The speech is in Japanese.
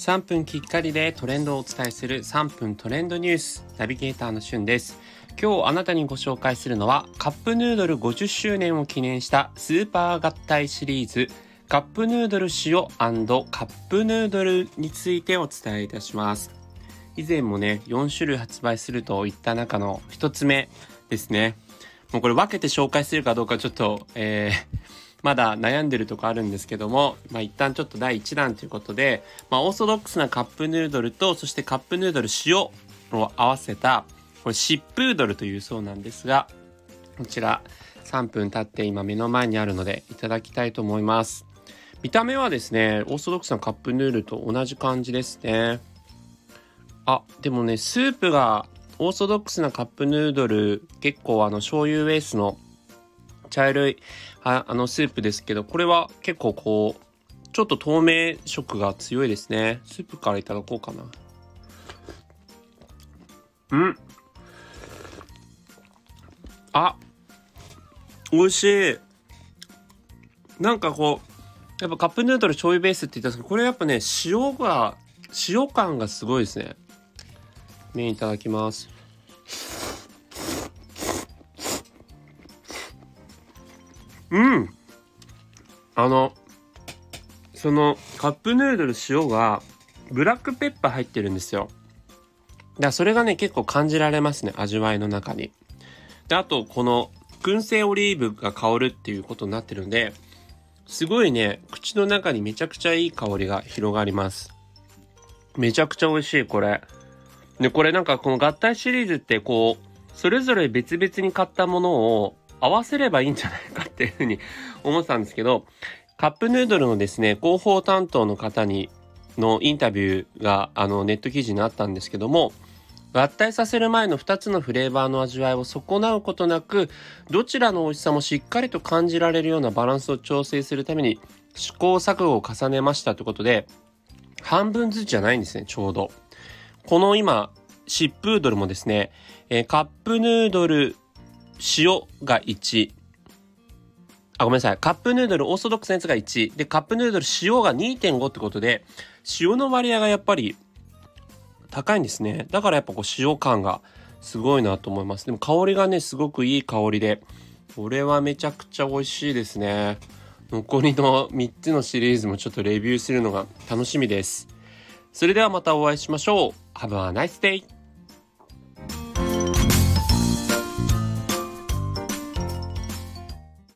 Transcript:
3分きっかりでトレンドをお伝えする3分トレンドニュースナビゲーターのしゅんです。今日あなたにご紹介するのはカップヌードル50周年を記念したスーパー合体シリーズカップヌードル塩カップヌードルについてお伝えいたします。以前もね4種類発売するといった中の1つ目ですね。もうこれ分けて紹介するかどうかちょっと、えー、まだ悩んでるとこあるんですけども、まあ、一旦ちょっと第1弾ということで、まあ、オーソドックスなカップヌードルと、そしてカップヌードル塩を合わせた、これシップードルというそうなんですが、こちら3分経って今目の前にあるのでいただきたいと思います。見た目はですね、オーソドックスなカップヌードルと同じ感じですね。あ、でもね、スープがオーソドックスなカップヌードル、結構あの醤油ベースの茶色いああのスープですけど、これは結構こう、ちょっと透明色が強いですね。スープからいただこうかな。うんあ美味しいなんかこう、やっぱカップヌードル醤油ベースって言ったんですけど、これやっぱね、塩が、塩感がすごいですね。麺いただきます。うん。あのそのカップヌードル塩がブラックペッパー入ってるんですよ。だからそれがね結構感じられますね味わいの中に。であとこの燻製オリーブが香るっていうことになってるんですごいね口の中にめちゃくちゃいい香りが広がります。めちゃくちゃ美味しいこれ。でこれなんかこの合体シリーズってこうそれぞれ別々に買ったものを合わせればいいんじゃないかっていうふうに思ってたんですけど、カップヌードルのですね、広報担当の方に、のインタビューがあのネット記事にあったんですけども、合体させる前の2つのフレーバーの味わいを損なうことなく、どちらの美味しさもしっかりと感じられるようなバランスを調整するために試行錯誤を重ねましたということで、半分ずつじゃないんですね、ちょうど。この今、シップードルもですね、えー、カップヌードル塩が1。あ、ごめんなさい。カップヌードルオーソドックスのやつが1。で、カップヌードル塩が2.5ってことで、塩の割合がやっぱり高いんですね。だからやっぱこう塩感がすごいなと思います。でも香りがね、すごくいい香りで、これはめちゃくちゃ美味しいですね。残りの3つのシリーズもちょっとレビューするのが楽しみです。それではまたお会いしましょう。Have a nice day!